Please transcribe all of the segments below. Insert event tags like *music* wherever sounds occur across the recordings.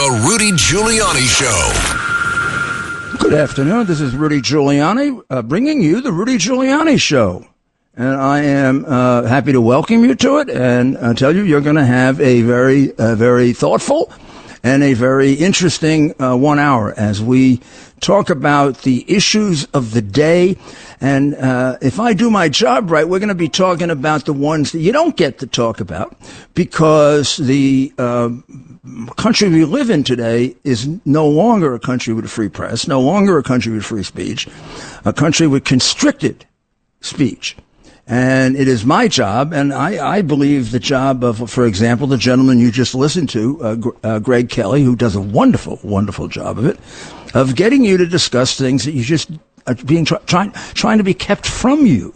The Rudy Giuliani Show. Good afternoon. This is Rudy Giuliani uh, bringing you the Rudy Giuliani Show. And I am uh, happy to welcome you to it and uh, tell you you're going to have a very, uh, very thoughtful and a very interesting uh, one hour as we talk about the issues of the day. And uh, if I do my job right, we're going to be talking about the ones that you don't get to talk about because the uh, country we live in today is no longer a country with a free press, no longer a country with free speech, a country with constricted speech. And it is my job, and I, I believe the job of, for example, the gentleman you just listened to, uh, uh, Greg Kelly, who does a wonderful, wonderful job of it, of getting you to discuss things that you just are being trying trying to be kept from you,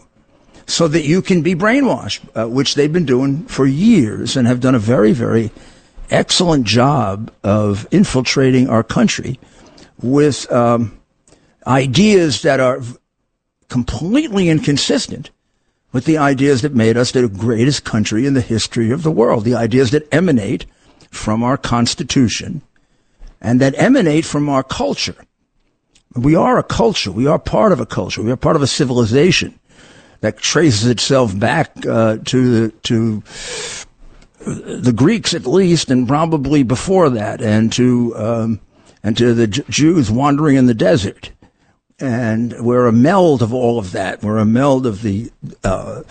so that you can be brainwashed, uh, which they've been doing for years and have done a very, very excellent job of infiltrating our country with um, ideas that are completely inconsistent with the ideas that made us the greatest country in the history of the world, the ideas that emanate from our Constitution and that emanate from our culture. We are a culture. We are part of a culture. We are part of a civilization that traces itself back uh, to the, to the Greeks at least, and probably before that, and to um, and to the J- Jews wandering in the desert and we're a meld of all of that. We're a meld of the uh,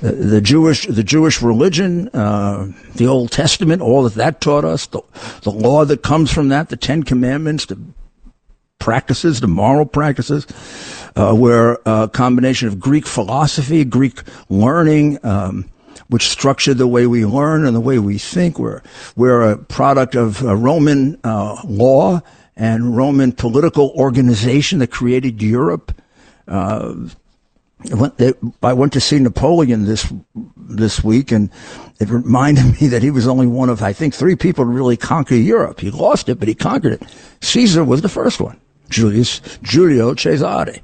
the Jewish the Jewish religion, uh, the Old Testament, all that that taught us, the, the law that comes from that, the Ten Commandments, the practices, the moral practices. Uh, we're a combination of Greek philosophy, Greek learning. Um, which structured the way we learn and the way we think. We're, we're a product of Roman uh, law and Roman political organization that created Europe. Uh, I went to see Napoleon this this week, and it reminded *laughs* me that he was only one of I think three people to really conquer Europe. He lost it, but he conquered it. Caesar was the first one, Julius Giulio Cesare,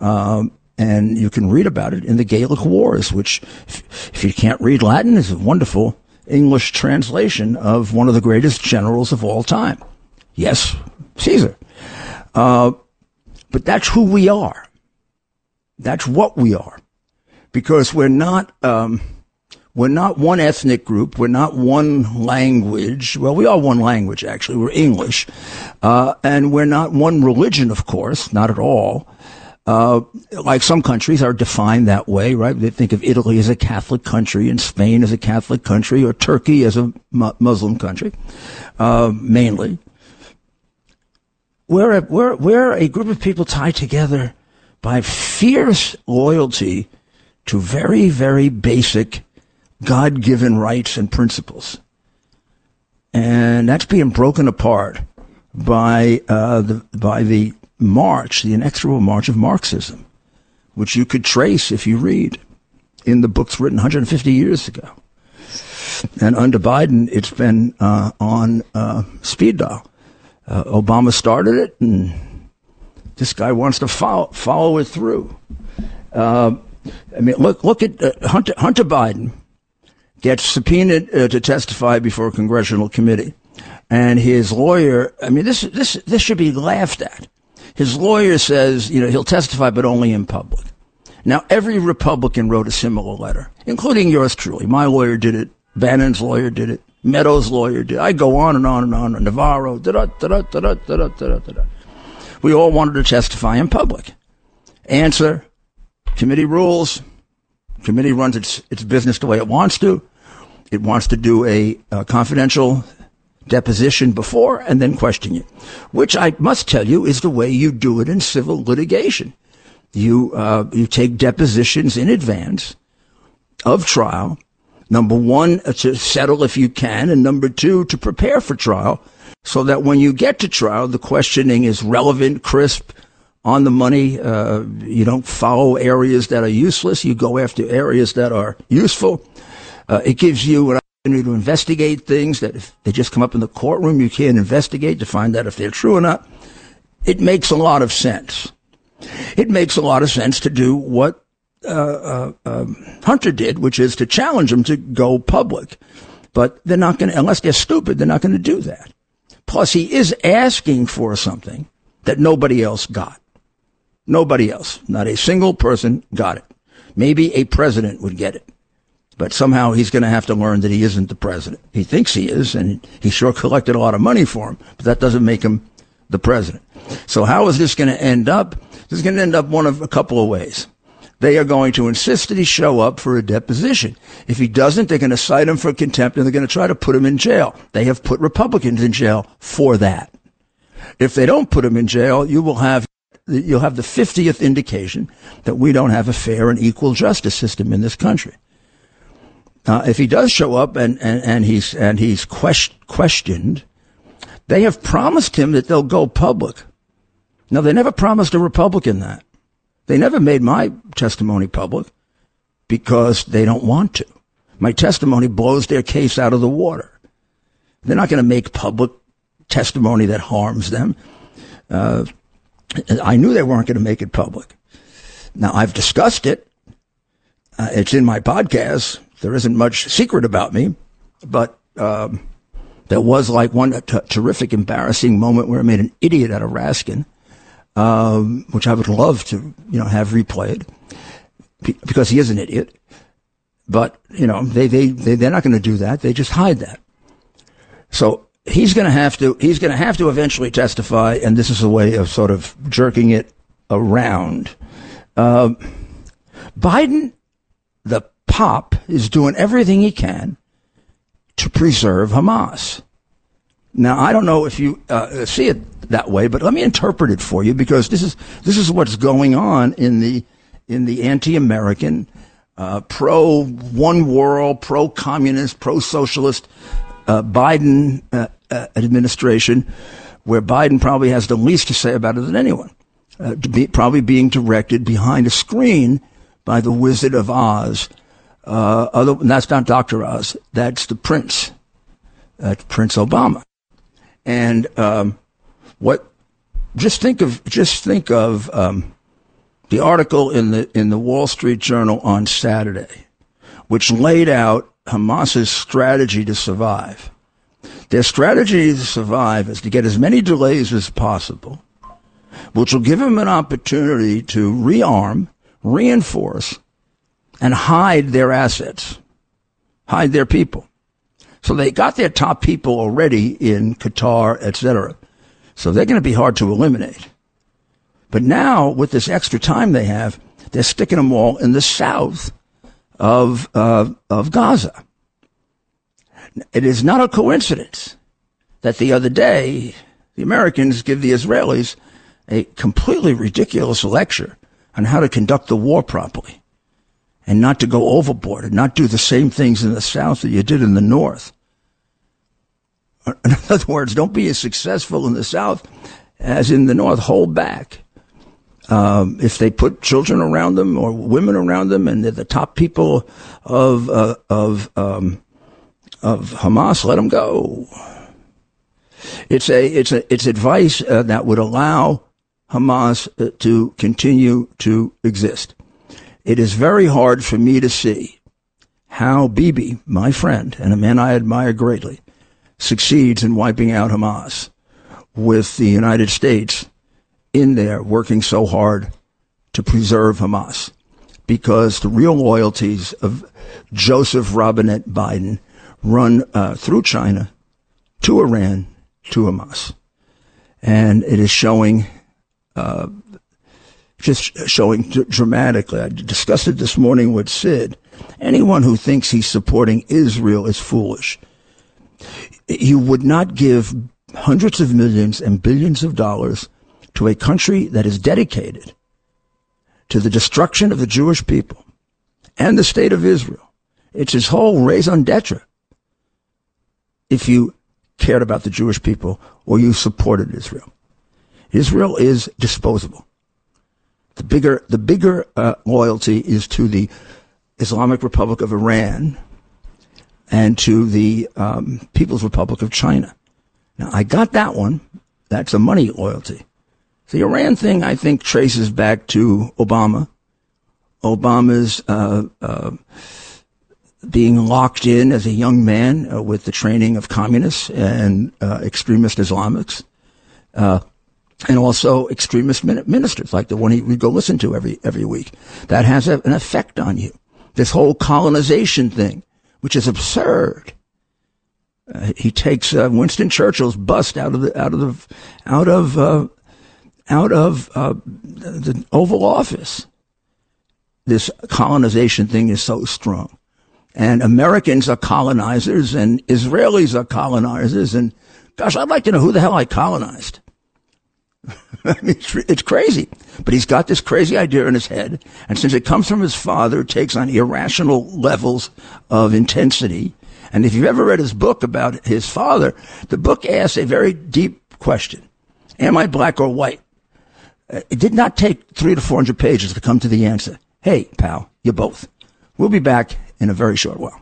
um, and you can read about it in the Gallic Wars, which, if, if you can't read Latin, is a wonderful English translation of one of the greatest generals of all time. Yes, Caesar. Uh, but that's who we are. That's what we are. Because we're not, um, we're not one ethnic group. We're not one language. Well, we are one language, actually. We're English. Uh, and we're not one religion, of course, not at all. Uh, like some countries are defined that way, right? They think of Italy as a Catholic country and Spain as a Catholic country or Turkey as a Muslim country, uh, mainly. We're a, we're, we're a group of people tied together by fierce loyalty to very, very basic God given rights and principles. And that's being broken apart by, uh, the, by the march, the inexorable march of Marxism, which you could trace if you read in the books written 150 years ago. And under Biden, it's been uh, on uh, speed dial uh, Obama started it, and this guy wants to follow, follow it through. Uh, I mean, look look at uh, Hunter, Hunter, Biden gets subpoenaed uh, to testify before a congressional committee, and his lawyer. I mean, this this this should be laughed at. His lawyer says, you know, he'll testify, but only in public. Now, every Republican wrote a similar letter, including yours truly. My lawyer did it. Bannon's lawyer did it. Meadows' lawyer did. I go on and on and on. Navarro. We all wanted to testify in public. Answer, committee rules. Committee runs its, its business the way it wants to. It wants to do a, a confidential deposition before and then question you, which I must tell you is the way you do it in civil litigation. You, uh, you take depositions in advance of trial Number one, uh, to settle if you can, and number two, to prepare for trial so that when you get to trial, the questioning is relevant, crisp, on the money. Uh, you don't follow areas that are useless. You go after areas that are useful. Uh, it gives you an opportunity to investigate things that if they just come up in the courtroom, you can't investigate to find out if they're true or not. It makes a lot of sense. It makes a lot of sense to do what uh, uh, um, Hunter did, which is to challenge them to go public. But they're not going to, unless they're stupid, they're not going to do that. Plus, he is asking for something that nobody else got. Nobody else, not a single person got it. Maybe a president would get it. But somehow he's going to have to learn that he isn't the president. He thinks he is, and he sure collected a lot of money for him, but that doesn't make him the president. So how is this going to end up? This is going to end up one of a couple of ways. They are going to insist that he show up for a deposition. If he doesn't, they're going to cite him for contempt and they're going to try to put him in jail. They have put Republicans in jail for that. If they don't put him in jail, you will have you'll have the 50th indication that we don't have a fair and equal justice system in this country. Uh, if he does show up and, and, and he's and he's quest- questioned, they have promised him that they'll go public. Now they never promised a Republican that. They never made my testimony public because they don't want to. My testimony blows their case out of the water. They're not going to make public testimony that harms them. Uh, I knew they weren't going to make it public. Now I've discussed it. Uh, it's in my podcast. There isn't much secret about me, but um, there was like one t- terrific, embarrassing moment where I made an idiot out of Raskin, um, which I would love to, you know, have replayed because he is an idiot. But you know, they they, they they're not going to do that. They just hide that. So he's going to have to he's going to have to eventually testify, and this is a way of sort of jerking it around. Uh, Biden, the pop, is doing everything he can to preserve Hamas. Now, I don't know if you uh, see it that way, but let me interpret it for you because this is this is what's going on in the in the anti-American, uh, pro one world, pro communist, pro socialist uh, Biden uh, uh, administration, where Biden probably has the least to say about it than anyone, uh, be, probably being directed behind a screen by the Wizard of Oz. Uh, other, that's not Dr. Oz. That's the Prince. That's Prince Obama. And um, what? Just think of just think of um, the article in the in the Wall Street Journal on Saturday, which laid out Hamas's strategy to survive. Their strategy to survive is to get as many delays as possible, which will give them an opportunity to rearm, reinforce, and hide their assets, hide their people. So they got their top people already in Qatar, etc. So they're going to be hard to eliminate. But now, with this extra time they have, they're sticking them all in the south of, uh, of Gaza. It is not a coincidence that the other day the Americans give the Israelis a completely ridiculous lecture on how to conduct the war properly and not to go overboard and not do the same things in the South that you did in the North. In other words, don't be as successful in the South as in the North. Hold back. Um, if they put children around them or women around them, and they're the top people of uh, of um, of Hamas, let them go. It's a it's a it's advice uh, that would allow Hamas uh, to continue to exist. It is very hard for me to see how Bibi, my friend and a man I admire greatly, succeeds in wiping out Hamas with the United States in there working so hard to preserve Hamas because the real loyalties of Joseph Robinette Biden run uh, through China to Iran to Hamas. And it is showing, uh, just showing dramatically. I discussed it this morning with Sid. Anyone who thinks he's supporting Israel is foolish. You would not give hundreds of millions and billions of dollars to a country that is dedicated to the destruction of the Jewish people and the state of Israel. It's his whole raison d'etre. If you cared about the Jewish people or you supported Israel. Israel is disposable. The bigger, the bigger uh, loyalty is to the Islamic Republic of Iran and to the um, People's Republic of China. Now, I got that one. That's a money loyalty. The Iran thing, I think, traces back to Obama. Obama's uh, uh, being locked in as a young man uh, with the training of communists and uh, extremist Islamics, uh, and also extremist ministers like the one would go listen to every every week. That has a, an effect on you. This whole colonization thing, which is absurd. Uh, he takes uh, Winston Churchill's bust out of the out of the out of uh, out of the Oval Office. This colonization thing is so strong. And Americans are colonizers and Israelis are colonizers. And gosh, I'd like to know who the hell I colonized. *laughs* I mean, it's, it's, crazy. But he's got this crazy idea in his head. And since it comes from his father, it takes on irrational levels of intensity. And if you've ever read his book about his father, the book asks a very deep question. Am I black or white? Uh, it did not take three to four hundred pages to come to the answer. Hey, pal, you're both. We'll be back in a very short while.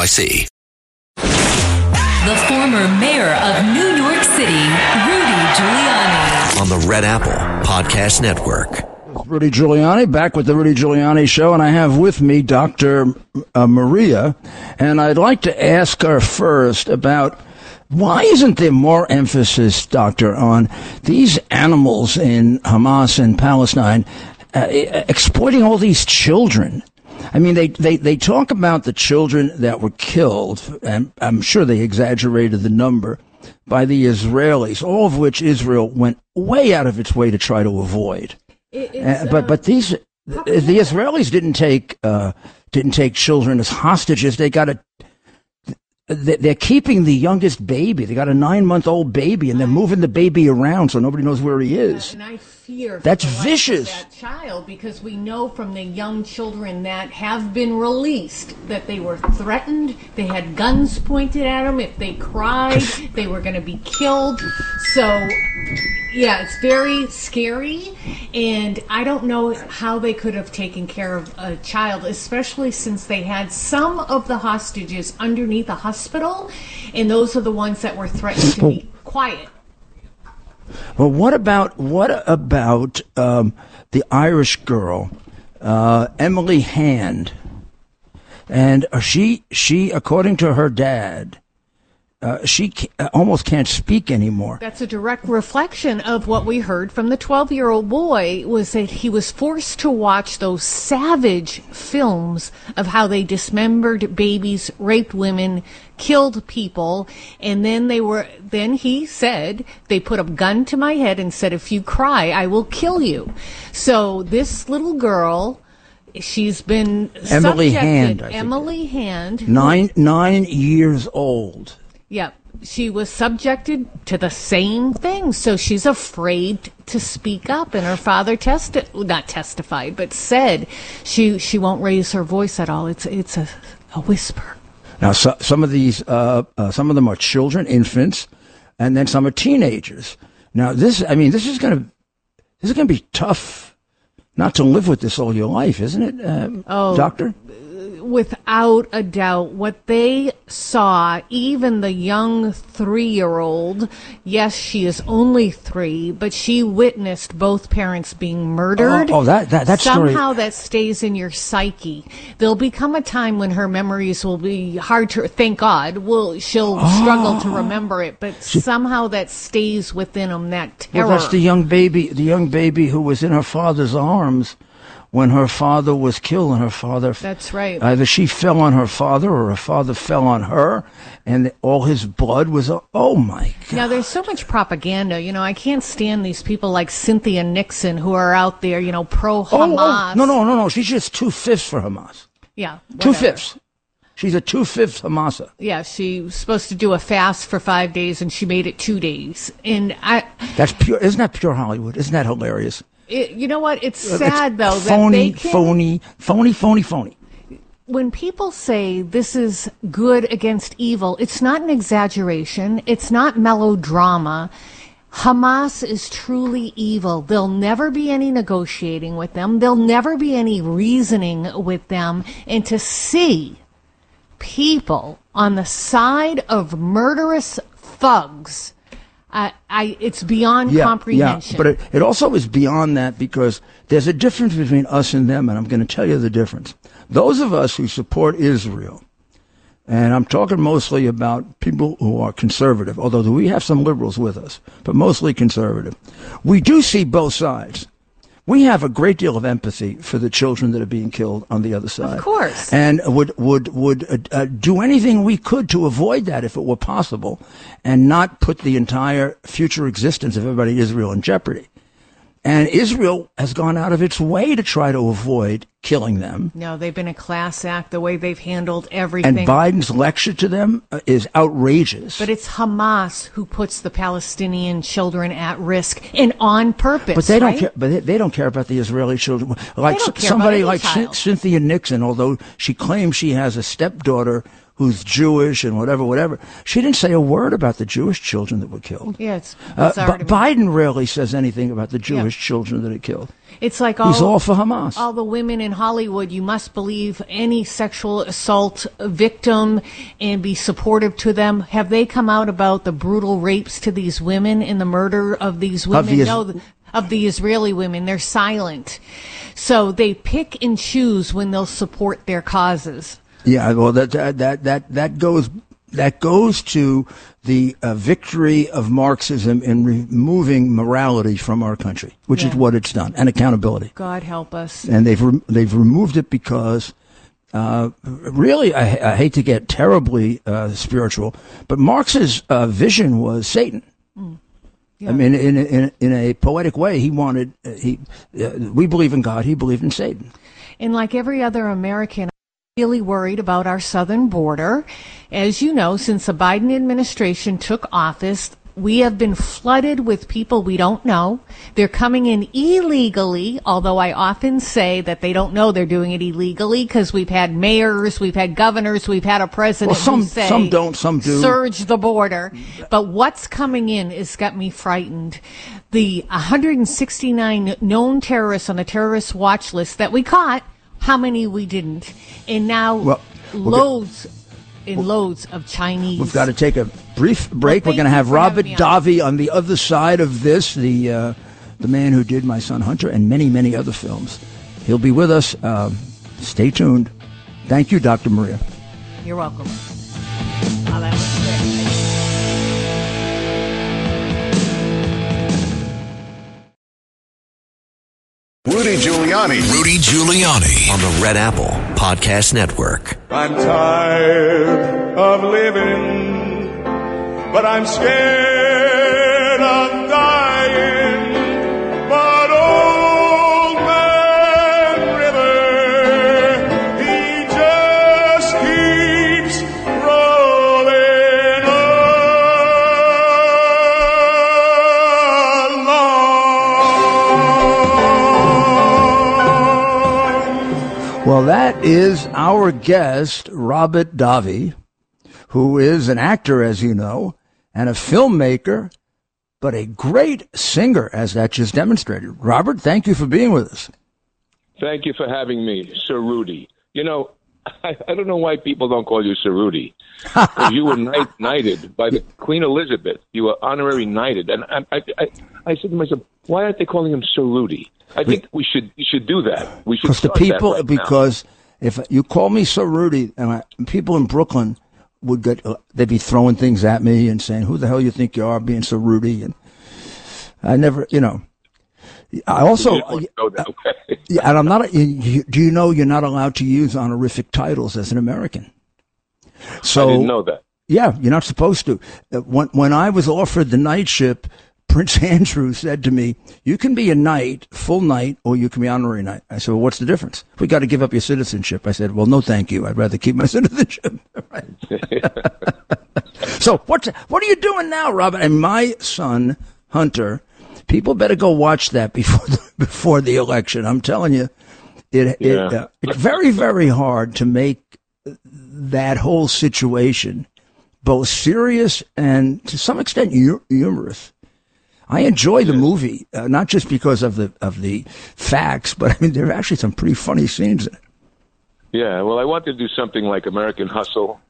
NYC. The former mayor of New York City, Rudy Giuliani. On the Red Apple Podcast Network. Rudy Giuliani back with the Rudy Giuliani Show, and I have with me Dr. Uh, Maria, and I'd like to ask her first about why isn't there more emphasis, Doctor, on these animals in Hamas and Palestine uh, exploiting all these children? I mean, they, they, they talk about the children that were killed, and I'm sure they exaggerated the number, by the Israelis, all of which Israel went way out of its way to try to avoid. Uh, but but these the Israelis didn't take uh, didn't take children as hostages. They got a they're keeping the youngest baby. They got a nine month old baby, and they're moving the baby around so nobody knows where he is That's vicious. That child, because we know from the young children that have been released that they were threatened. They had guns pointed at them. If they cried, *laughs* they were going to be killed. So, yeah, it's very scary, and I don't know how they could have taken care of a child, especially since they had some of the hostages underneath a hospital, and those are the ones that were threatened to be quiet well, what about what about um, the Irish girl, uh, Emily Hand? And uh, she she, according to her dad, uh, she uh, almost can't speak anymore. That's a direct reflection of what we heard from the 12 year old boy was that he was forced to watch those savage films of how they dismembered babies, raped women, killed people, and then they were, then he said, they put a gun to my head and said, if you cry, I will kill you. So this little girl, she's been Emily Hand. Emily Hand. Nine, nine years old. Yep. She was subjected to the same thing, so she's afraid to speak up. And her father tested, not testified, but said she she won't raise her voice at all. It's it's a, a whisper. Now, so, some of these, uh, uh, some of them are children, infants, and then some are teenagers. Now, this, I mean, this is going to, this is going to be tough, not to live with this all your life, isn't it, uh, oh, doctor? Without a doubt what they saw, even the young three year old, yes, she is only three, but she witnessed both parents being murdered. Oh, oh that, that, that Somehow story. that stays in your psyche. There'll become a time when her memories will be hard to, thank God, will, she'll oh. struggle to oh. remember it, but she, somehow that stays within them, that terror. Well, that's the young baby, the young baby who was in her father's arms when her father was killed and her father that's right either she fell on her father or her father fell on her and all his blood was oh my god now there's so much propaganda you know i can't stand these people like cynthia nixon who are out there you know pro hamas oh, oh, no no no no she's just two-fifths for hamas yeah two-fifths She's a two-fifths Hamasa. Yeah, she was supposed to do a fast for five days, and she made it two days. And I. That's pure. Isn't that pure Hollywood? Isn't that hilarious? It, you know what? It's sad it's though phony, that they can, phony, phony, phony, phony. when people say this is good against evil, it's not an exaggeration. It's not melodrama. Hamas is truly evil. There'll never be any negotiating with them. There'll never be any reasoning with them. And to see people on the side of murderous thugs, I, I, it's beyond comprehension. Yeah, but it, it also is beyond that because there's a difference between us and them, and I'm going to tell you the difference. Those of us who support Israel, and I'm talking mostly about people who are conservative, although we have some liberals with us, but mostly conservative. We do see both sides. We have a great deal of empathy for the children that are being killed on the other side. Of course. And would, would, would uh, uh, do anything we could to avoid that if it were possible and not put the entire future existence of everybody in Israel in jeopardy. And Israel has gone out of its way to try to avoid killing them. No, they've been a class act the way they've handled everything. And Biden's lecture to them uh, is outrageous. But it's Hamas who puts the Palestinian children at risk and on purpose. But they right? don't care. But they, they don't care about the Israeli children. Like somebody like. Cynthia Nixon, although she claims she has a stepdaughter who's Jewish and whatever, whatever, she didn't say a word about the Jewish children that were killed. Yeah, it's Uh, B- Biden rarely says anything about the Jewish children that are killed. It's like all, He's all for Hamas. all the women in Hollywood. You must believe any sexual assault victim and be supportive to them. Have they come out about the brutal rapes to these women and the murder of these women? the no, of the Israeli women. They're silent. So they pick and choose when they'll support their causes. Yeah, well, that that that that, that goes that goes to the uh, victory of Marxism in removing morality from our country, which is what it's done, and accountability. God help us. and they've re- they've removed it because uh, really I, I hate to get terribly uh, spiritual, but Marx's uh, vision was Satan. I mean, in, in in a poetic way, he wanted uh, he. Uh, we believe in God. He believed in Satan. And like every other American, really worried about our southern border. As you know, since the Biden administration took office, we have been flooded with people we don't know. They're coming in illegally, although I often say that they don't know they're doing it illegally because we've had mayors, we've had governors, we've had a president Well, some- say some don't, some do. surge the border. But what's coming in has got me frightened. The 169 known terrorists on the terrorist watch list that we caught, how many we didn't, and now Well, loads and loads of Chinese. We've got to take a brief break. We're going to have Robert me on. Davi on the other side of this, the uh, the man who did My Son Hunter and many many other films. He'll be with us. Um, stay tuned. Thank you, Dr. Maria. You're welcome. Rudy Giuliani. Rudy Giuliani on the Red Apple Podcast Network. I'm tired of living, but I'm scared Well, that is our guest, Robert Davi, who is an actor, as you know, and a filmmaker, but a great singer, as that just demonstrated. Robert, thank you for being with us. Thank you for having me, Sir Rudy. You know, *laughs* I, I don't know why people don't call you Sir Rudy. *laughs* you were knight, knighted by the Queen Elizabeth. You were honorary knighted, and I, I, I, said to myself, why aren't they calling him Sir Rudy? I think we should we should do that. We should Because the people, right now. because if you call me Sir Rudy, and I, people in Brooklyn would get, uh, they'd be throwing things at me and saying, "Who the hell you think you are, being so Rudy?" And I never, you know. I also, You that way. *laughs* yeah, and I'm not. You, do you know you're not allowed to use honorific titles as an American? So I didn't know that. Yeah, you're not supposed to. Uh, When when I was offered the knightship, Prince *laughs* Andrew said to me, "You can be a knight, full knight, or you can be honorary knight." I said, "Well, what's the difference? We got to give up your citizenship." I said, "Well, no, thank you. I'd rather keep my *laughs* citizenship." *laughs* So what what are you doing now, Robin? And my son Hunter, people better go watch that before the, before the election. I'm telling you, it, it uh, it's very very hard to make that whole situation, both serious and to some extent humorous. I enjoy the movie, uh, not just because of the of the facts, but I mean there are actually some pretty funny scenes in it. Yeah, well, I wanted to do something like American Hustle,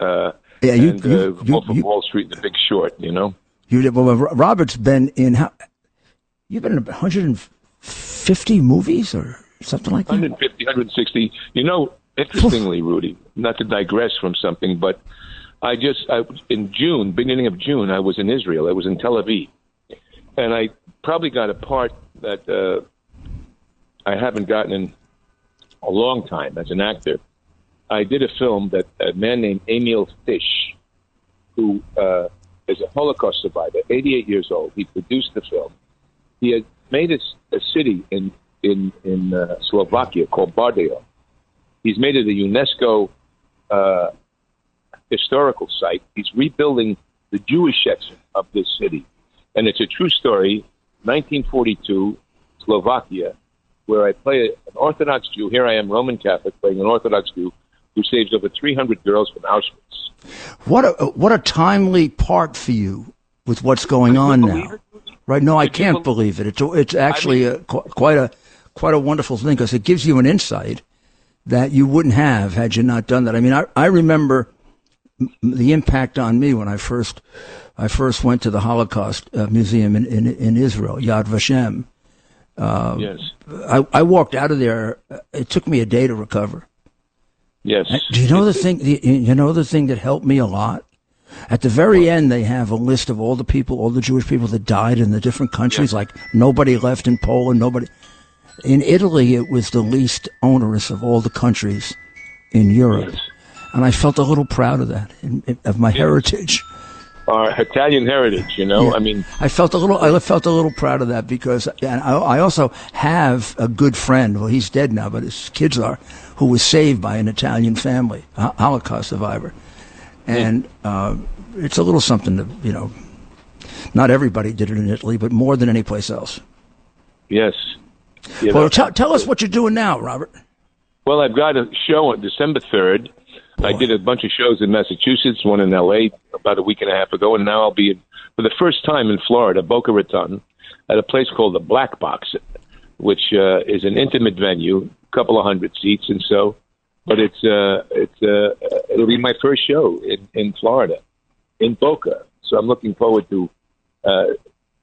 uh, Yeah, you- and you- uh, you- Wolf of you- Wall Street, and The Big Short. You know, You did, well, Robert's been in how? You've been in 150 movies or something like that. 150, 160. You know, interestingly, Rudy, not to digress from something, but I just I, in June, beginning of June, I was in Israel. I was in Tel Aviv, and I probably got a part that uh, I haven't gotten in a long time as an actor. I did a film that a man named Emil Fish, who uh, is a Holocaust survivor, 88 years old. He produced the film. He had made a city in in in uh, Slovakia called Bardejov. He's made it a UNESCO uh, historical site. He's rebuilding the Jewish section of this city, and it's a true story. 1942, Slovakia, where I play an Orthodox Jew. Here I am, Roman Catholic, playing an Orthodox Jew who saves over 300 girls from Auschwitz. What a what a timely part for you with what's going on now. it? Right? No, I can't bel- believe it. It's it's actually a, quite a quite a wonderful thing because it gives you an insight that you wouldn't have had you not done that. I mean, I I remember the impact on me when I first I first went to the Holocaust uh, Museum in, in in Israel, Yad Vashem. yes, I, I walked out of there. uh, It took me a day to recover. yes. Do you know the thing? the- You know the thing that helped me a lot. At the very end, they have a list of all the people, all the Jewish people that died in the different countries. Like nobody left in Poland, nobody. In Italy, it was the least onerous of all the countries in Europe, and I felt a little proud of that, of my heritage. Our Italian heritage, you know. Yeah. I mean, I felt a little. I felt a little proud of that because, and I, I also have a good friend. Well, he's dead now, but his kids are, who was saved by an Italian family, a Holocaust survivor, and uh, it's a little something to you know. Not everybody did it in Italy, but more than any place else. yes. You Well, tell tell us what you're doing now, Robert. Well, I've got a show on December 3rd. I did a bunch of shows in Massachusetts, one in L.A. about a week and a half ago, and now I'll be in, for the first time in Florida, Boca Raton, at a place called the Black Box, which uh, is an intimate venue, a couple of hundred seats, and so. But it's uh, it's uh, it'll be my first show in in Florida, in Boca. So I'm looking forward to uh,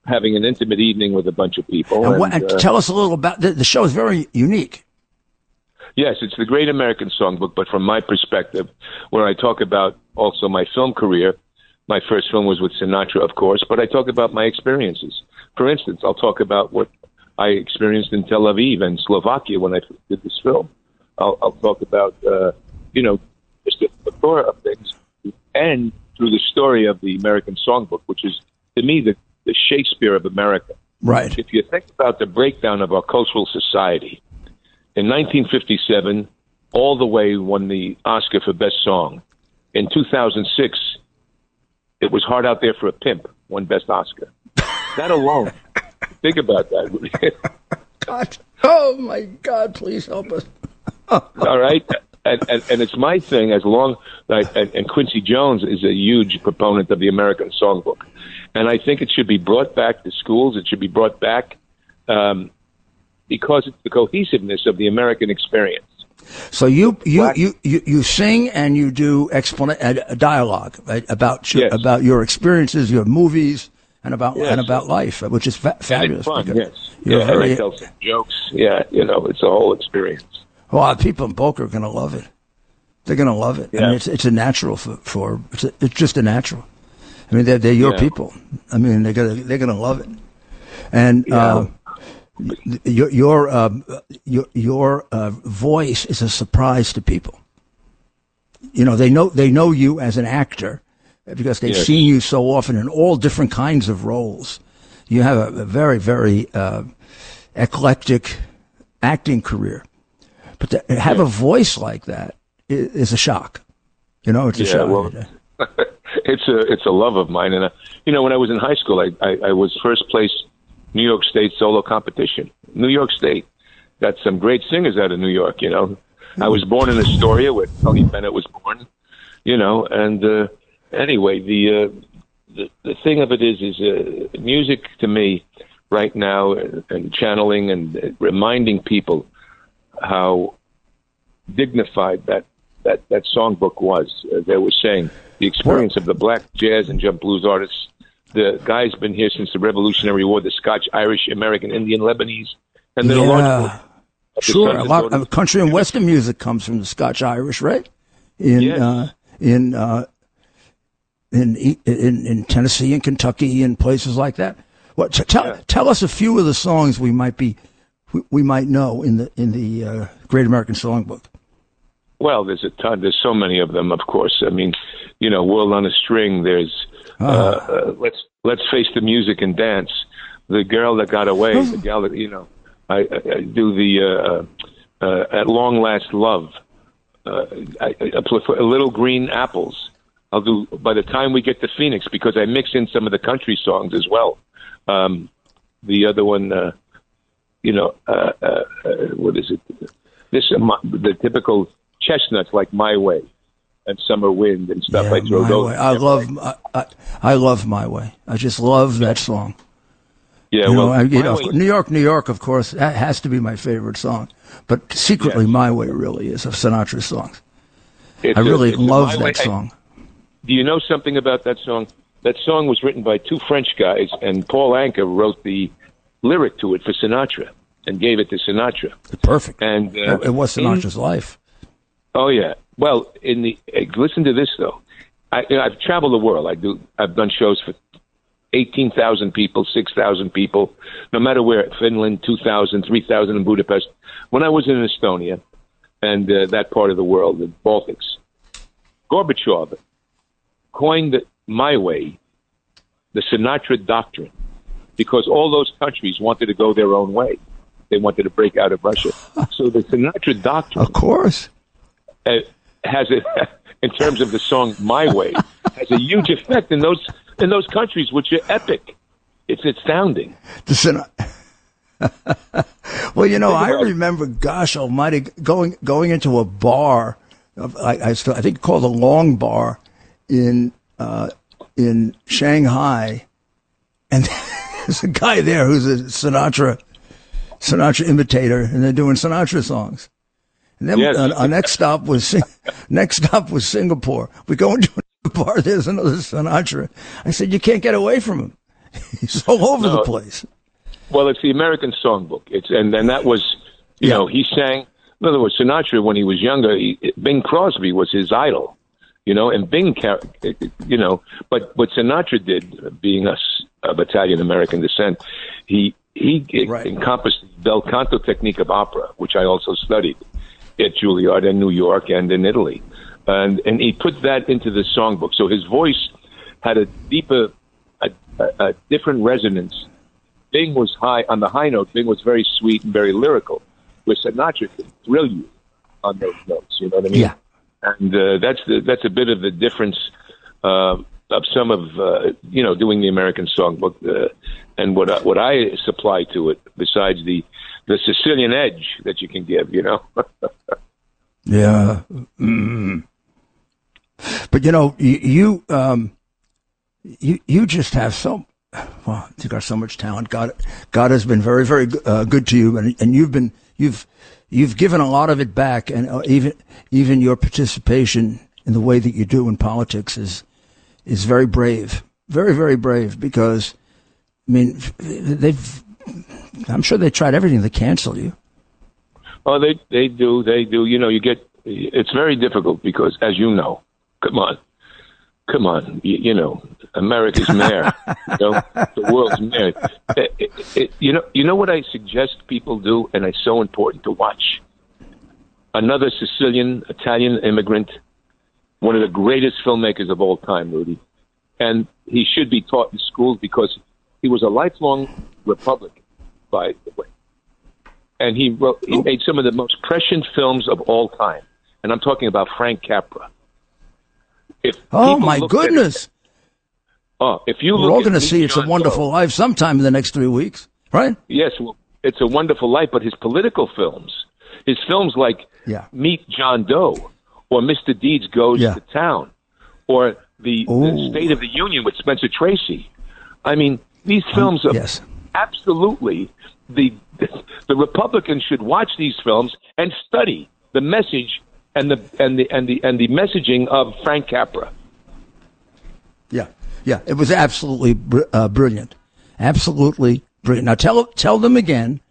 having an intimate evening with a bunch of people. And, what, and, and uh, tell us a little about the, the show. is very unique. Yes, it's the Great American Songbook, but from my perspective, where I talk about also my film career. My first film was with Sinatra, of course, but I talk about my experiences. For instance, I'll talk about what I experienced in Tel Aviv and Slovakia when I did this film. I'll, I'll talk about, uh, you know, just the plethora of things, and through the story of the American Songbook, which is to me the, the Shakespeare of America Right. if you think about the breakdown of our cultural society, in 1957, All the Way won the Oscar for Best Song. In 2006, it was Hard Out There for a Pimp, won Best Oscar. That alone, *laughs* think about that. God. Oh my God! Please help us. *laughs* All right? And, and, and it's my thing as long, like, and, and Quincy Jones is a huge proponent of the American Songbook. And I think it should be brought back to schools. It should be brought back um, because it's the cohesiveness of the American experience. So you you, Black- you, you, you sing and you do explan- a, a dialogue right, about your, Yes. about your experiences, your movies, and about Yes. and about life, which is fa- fabulous. fun, yes. You're yeah, very, and I tell some jokes. Yeah, you know, it's a whole experience. well, people in Boca are going to love it. They're going to love it. I mean, it's it's a natural for, for it's, a, it's just a natural. I mean, they're they're your Yeah. people. I mean, they're gonna they're gonna love it. And uh, your your uh, your your uh, voice is a surprise to people. You know, they know they know you as an actor because they've Yes. seen you so often in all different kinds of roles. You have a, a very very uh, eclectic acting career, but to have a voice like that i- is a shock. You know, it's a Yeah, shock. well, *laughs* it's a it's a love of mine, and uh, you know, when I was in high school, I, I I was first place New York State solo competition. New York State got some great singers out of New York. You know, I was born in Astoria, where Tony Bennett was born. You know, and uh, anyway, the, uh, the the thing of it is, is uh, music to me right now, and, and channeling and reminding people how dignified that that that songbook was. Uh, they were saying the experience of the black jazz and jump blues artists. The guy's been here since the Revolutionary War. The Scotch, Irish, American, Indian, Lebanese, and then a large Yeah. portion of Sure, a lot of country and western music comes from the Scotch Irish, right? In Yes. uh, in uh, in in in Tennessee and Kentucky and places like that. What t- tell Yeah. tell us a few of the songs we might be we, we might know in the in the uh, Great American Songbook. Well, there's a ton. There's so many of them. Of course, I mean, you know, World on a String. There's uh, uh, let's let's face the music and dance. The girl that got away. the gal that you know. I, I, I do the uh, uh, at long last love. Uh, I, I, I play for little green apples. I'll do by the time we get to Phoenix because I mix in some of the country songs as well. Um, the other one, uh, you know, uh, uh, uh, what is it? This uh, the typical chestnuts like My Way and Summer Wind and stuff. Yeah, I throw my those. way. I love I, I, I love my way. I just love that song. Yeah, You know, well, I, you know, Way- New York, New York, of course, that has to be my favorite song. But secretly, Yes. my way really is of Sinatra's songs. it's I really a love that Way. Song. Do you know something about that song? That song was written by two French guys, and Paul Anka wrote the lyric to it for Sinatra and gave it to Sinatra. Perfect. And uh, it was in- Sinatra's life. Oh yeah. Well, in the eh, listen to this though. I, you know, I've traveled the world. I do. I've done shows for eighteen thousand people, six thousand people, no matter where. Finland, 2,000, 3,000 in Budapest. When I was in Estonia and uh, that part of the world, the Baltics, Gorbachev coined my way, the Sinatra doctrine, because all those countries wanted to go their own way. They wanted to break out of Russia. So the Sinatra doctrine Of course. uh, has it *laughs* in terms of the song "My Way," has a huge effect in those in those countries, which are epic. It's astounding. *laughs* Well, you know, I remember, gosh almighty, going going into a bar. I, I, still, I think called the Long Bar in uh, in Shanghai, and *laughs* there's a guy there who's a Sinatra Sinatra imitator, and they're doing Sinatra songs. And then Yes. uh, our next stop was *laughs* next stop was Singapore. We go into *laughs* a bar. There's another Sinatra. I said, you can't get away from him. *laughs* He's all over the place. Well, it's the American Songbook. It's and then that was, you Yeah. know, he sang. In other words, Sinatra when he was younger, he, Bing Crosby was his idol. You know, and Bing, you know, but what Sinatra did, being us of Italian American descent, he he Right. encompassed the bel canto technique of opera, which I also studied at Juilliard in New York and in Italy, and and he put that into the songbook. So his voice had a deeper, a, a, a different resonance. Bing was high on the high note. Bing was very sweet and very lyrical, where Sinatra could thrill you on those notes. You know what I mean? Yeah. and uh, that's the, that's a bit of the difference uh, of some of uh, you know doing the American songbook uh, and what I, what I supply to it besides the the Sicilian edge that you can give. You know, *laughs* Yeah. Mm. But you know, you, you um, you you just have so well. You got so much talent. God, God has been very, very uh, good to you, and and you've been you've you've given a lot of it back, and uh, even even your participation in the way that you do in politics is is very brave, very, very brave. Because I mean, they've I'm sure they tried everything to cancel you. oh they they do they do. You know, you get it's very difficult because as you know, come on. Come on, you, you know, America's mayor, *laughs* you know, the world's mayor. It, it, it, you know, you know what I suggest people do, and it's so important to watch. Another Sicilian Italian immigrant, one of the greatest filmmakers of all time, Rudy, and he should be taught in schools because he was a lifelong Republican, by the way, and he wrote, he made some of the most prescient films of all time, and I'm talking about Frank Capra. If Oh my goodness! Oh, if you We're all going to see It's a Wonderful Doe- Life sometime in the next three weeks, right? Yes, well, it's a wonderful life, but his political films, his films like Yeah. Meet John Doe or Mr. Deeds Goes Yeah. to Town or the, the State of the Union with Spencer Tracy. I mean, these films are yes. Absolutely the the Republicans should watch these films and study the message and the and the and the and the messaging of Frank Capra. Yeah, yeah, it was absolutely br- uh, brilliant, absolutely brilliant. Now tell tell them again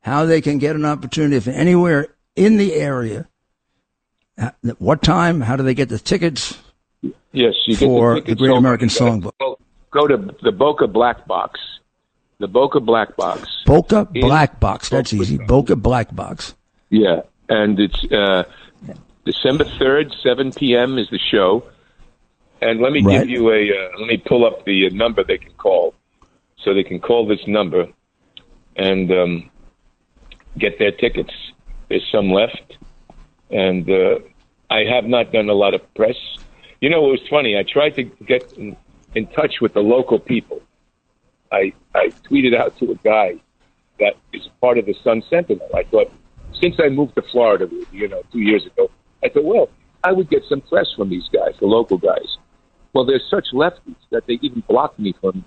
how they can get an opportunity if anywhere in the area. uh, At what time? How do they get the tickets? Yes, you For get the tickets Great. American Songbook. Go to the Boca Black Box. The Boca Black Box. Boca In- Black Box. That's easy. Boca Black Box. Yeah, and it's uh, December third, seven p.m. is the show. And let me Right. give you a uh, let me pull up the uh, number they can call, so they can call this number and um, get their tickets. There's some left, and uh, I have not done a lot of press. You know, it was funny. I tried to get in, in touch with the local people. I I tweeted out to a guy that is part of the Sun Sentinel. I thought, since I moved to Florida, you know, two years ago, I thought, well, I would get some press from these guys, the local guys. Well, they're such lefties that they even blocked me from.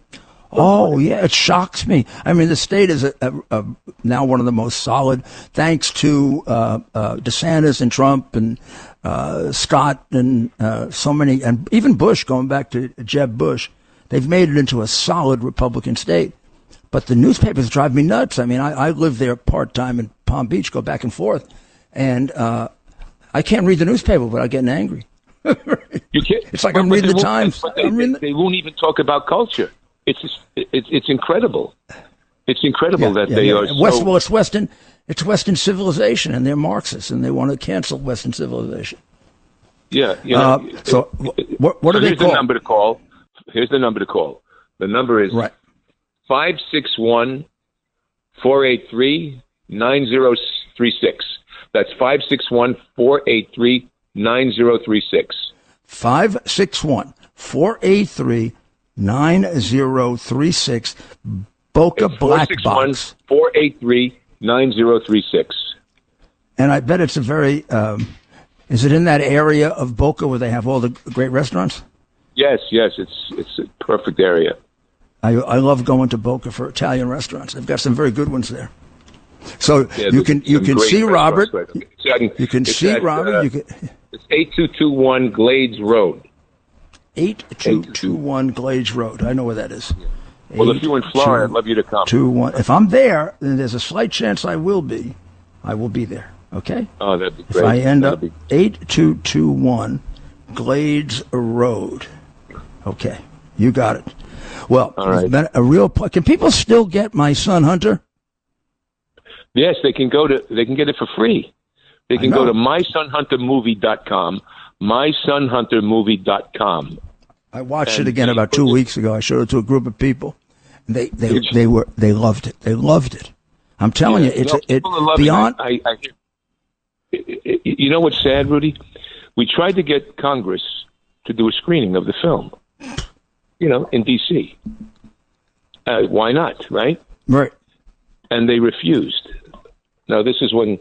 Oh yeah, it shocks me. I mean, the state is a, a, a, now one of the most solid, thanks to uh, uh, DeSantis and Trump and uh, Scott and uh, so many, and even Bush. Going back to Jeb Bush, they've made it into a solid Republican state. But the newspapers drive me nuts. I mean, I, I live there part time in Palm Beach, go back and forth, and uh, I can't read the newspaper without getting angry. *laughs* You can't, It's like I'm reading the Times. They, reading the- they won't even talk about culture. It's just, it's it's incredible. It's incredible that they are West, so. well, it's Western, it's Western civilization, and they're Marxists, and they want to cancel Western civilization. Yeah, you know, Uh, so wh- what, what so do they here's call? the number to call. Here's the number to call. The number is Right. five six one four eight three nine zero three six. That's five six one four eight three nine zero three six. 561 483 9036. Boca Black Box. four eight three nine zero three six. And I bet it's a very, um, is it in that area of Boca where they have all the great restaurants? Yes, yes, it's it's a perfect area. I, I love going to Boca for Italian restaurants. They've got some very good ones there. So Yeah, you can you can see Robert. restaurants right there. It's at- You can see at, Robert. uh, You can It's eight two two one Glades Road. eight two two one Glades Road. I know where that is. Well, if you're in Florida, I'd love you to come. Two one. If I'm there, then there's a slight chance I will be. I will be there. Okay. Oh, that'd be If great. I end That'd up be- eight two two one Glades Road. Okay, you got it. Well, All right. it's been a real. Can people still get my son Hunter? Yes, they can go to. They can get it for free. They can go to mysonhuntermovie.com. Mysonhuntermovie.com. I watched And it again about two weeks ago. I showed it to a group of people. They they they were they loved it. They loved it. I'm telling you, it's No, it beyond. it. I, I- I- you know what's sad, Rudy? We tried to get Congress to do a screening of the film. You know, in D.C. Uh, why not? Right? Right. and they refused. Now, this is when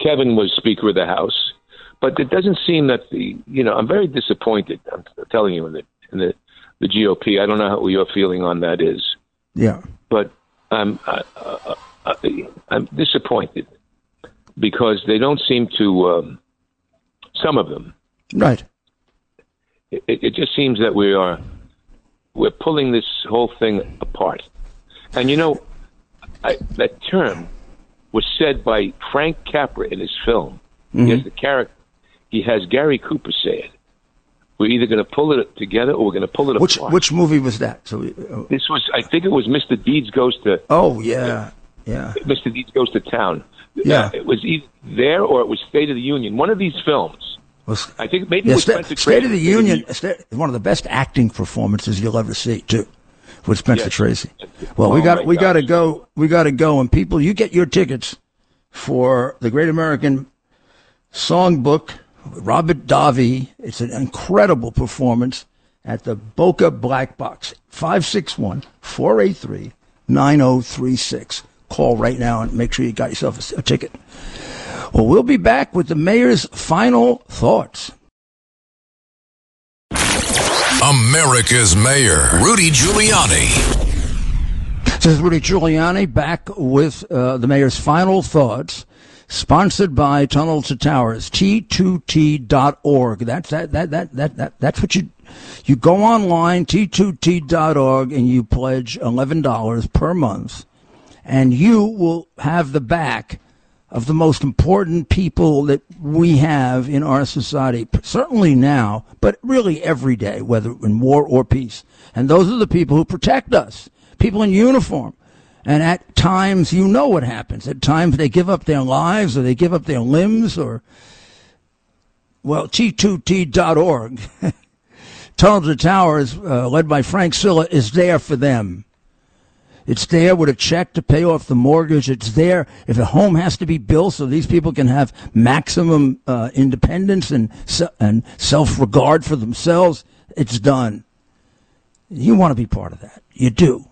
Kevin was Speaker of the House, but it doesn't seem that the you know I'm very disappointed. I'm telling you in the in the the GOP. I don't know how your feeling on that is, Yeah. but I'm I, uh, I'm disappointed because they don't seem to. Um, some of them, Right. It, it just seems that we are we're pulling this whole thing apart. And you know, I, that term was said by Frank Capra in his film. He has the character. He has Gary Cooper say it. We're either going to pull it together or we're going to pull it Which apart. which movie was that? So. uh, this was, I think it was Mr. Deeds goes to Oh yeah. Yeah. Mr. Deeds goes to town. Yeah. Uh, it was either there or it was State of the Union. One of these films. Well, I think maybe Yeah, was Sta- State of the Union, Sta- one of the best acting performances you'll ever see, too, with Spencer Yes. Tracy. Well, we Oh, got we got to go. We got to go, and people, you get your tickets for the Great American Songbook. Robert Davi. It's an incredible performance at the Boca Black Box. 561 483 9036. Call right now and make sure you got yourself a, a ticket. Well, we'll be back with the mayor's final thoughts. America's Mayor, Rudy Giuliani. This is Rudy Giuliani back with uh, the mayor's final thoughts, sponsored by Tunnel to Towers, T2T.org. That's that, that, that, that, that, that's what you, you go online, T2T.org, and you pledge $11 per month, and you will have the back of the most important people that we have in our society, certainly now, but really every day, whether in war or peace. And those are the people who protect us people in uniform. And at times, you know what happens. At times, they give up their lives or they give up their limbs or, well, T2T.org, *laughs* Tunnel to Towers, uh, led by Frank Siller, is there for them. It's there with a check to pay off the mortgage. It's there if a home has to be built so these people can have maximum uh, independence and, and self regard for themselves. It's done. You want to be part of that. You do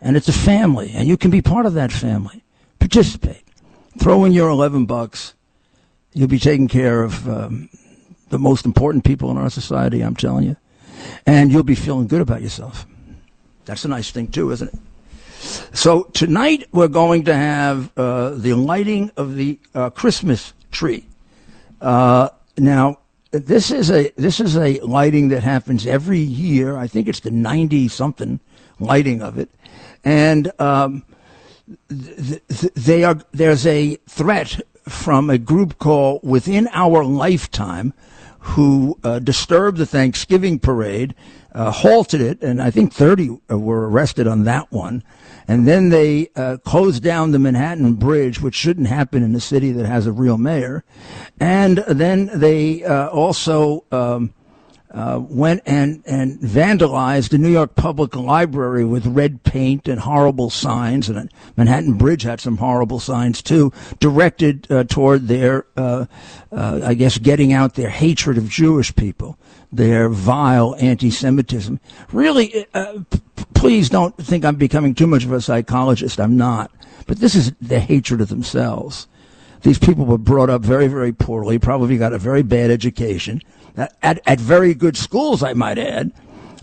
and it's a family, and you can be part of that family. Participate. Throw in your 11 bucks. You'll be taking care of um, the most important people in our society, I'm telling you. And you'll be feeling good about yourself. That's a nice thing, too, isn't it? So tonight we're going to have uh, the lighting of the uh, Christmas tree. Uh, now, this is a this is a lighting that happens every year. I think it's the ninety something lighting of it, and um, th- th- they are there's a threat from a group called Within Our Lifetime, who uh, disturbed the Thanksgiving parade, uh, halted it, and I think 30 were arrested on that one. And then they uh, closed down the Manhattan Bridge, which shouldn't happen in a city that has a real mayor. And then they uh, also um, uh, went and, and vandalized the New York Public Library with red paint and horrible signs, and Manhattan Bridge had some horrible signs too, directed uh, toward their, uh, uh I guess, getting out their hatred of Jewish people, their vile anti-Semitism. Really, uh, p- please don't think I'm becoming too much of a psychologist. I'm not. But this is the hatred of themselves. These people were brought up very, very poorly, probably got a very bad education at, at very good schools, I might add,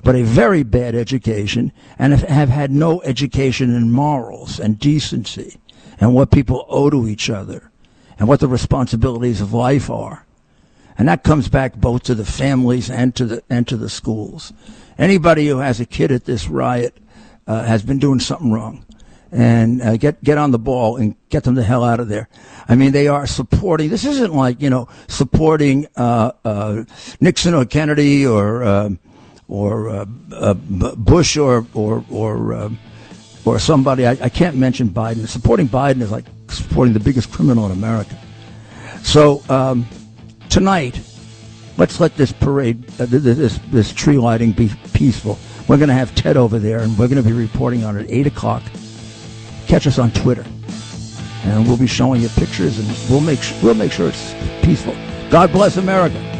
but a very bad education, and have had no education in morals and decency and what people owe to each other and what the responsibilities of life are. And that comes back both to the families and to the and to the schools. Anybody who has a kid at this riot uh, has been doing something wrong and uh, get get on the ball and get them the hell out of there. I mean, they are supporting. This isn't like you know supporting uh, uh, Nixon or Kennedy or uh, or uh, uh, Bush or or or or somebody. I, I, can't mention Biden. Supporting Biden is like supporting the biggest criminal in America. So um, tonight, let's let this parade, uh, this this tree lighting, be peaceful. We're going to have Ted over there, and we're going to be reporting on it at eight o'clock catch us on Twitter, and we'll be showing you pictures, and we'll make we'll make sure it's peaceful. God bless America.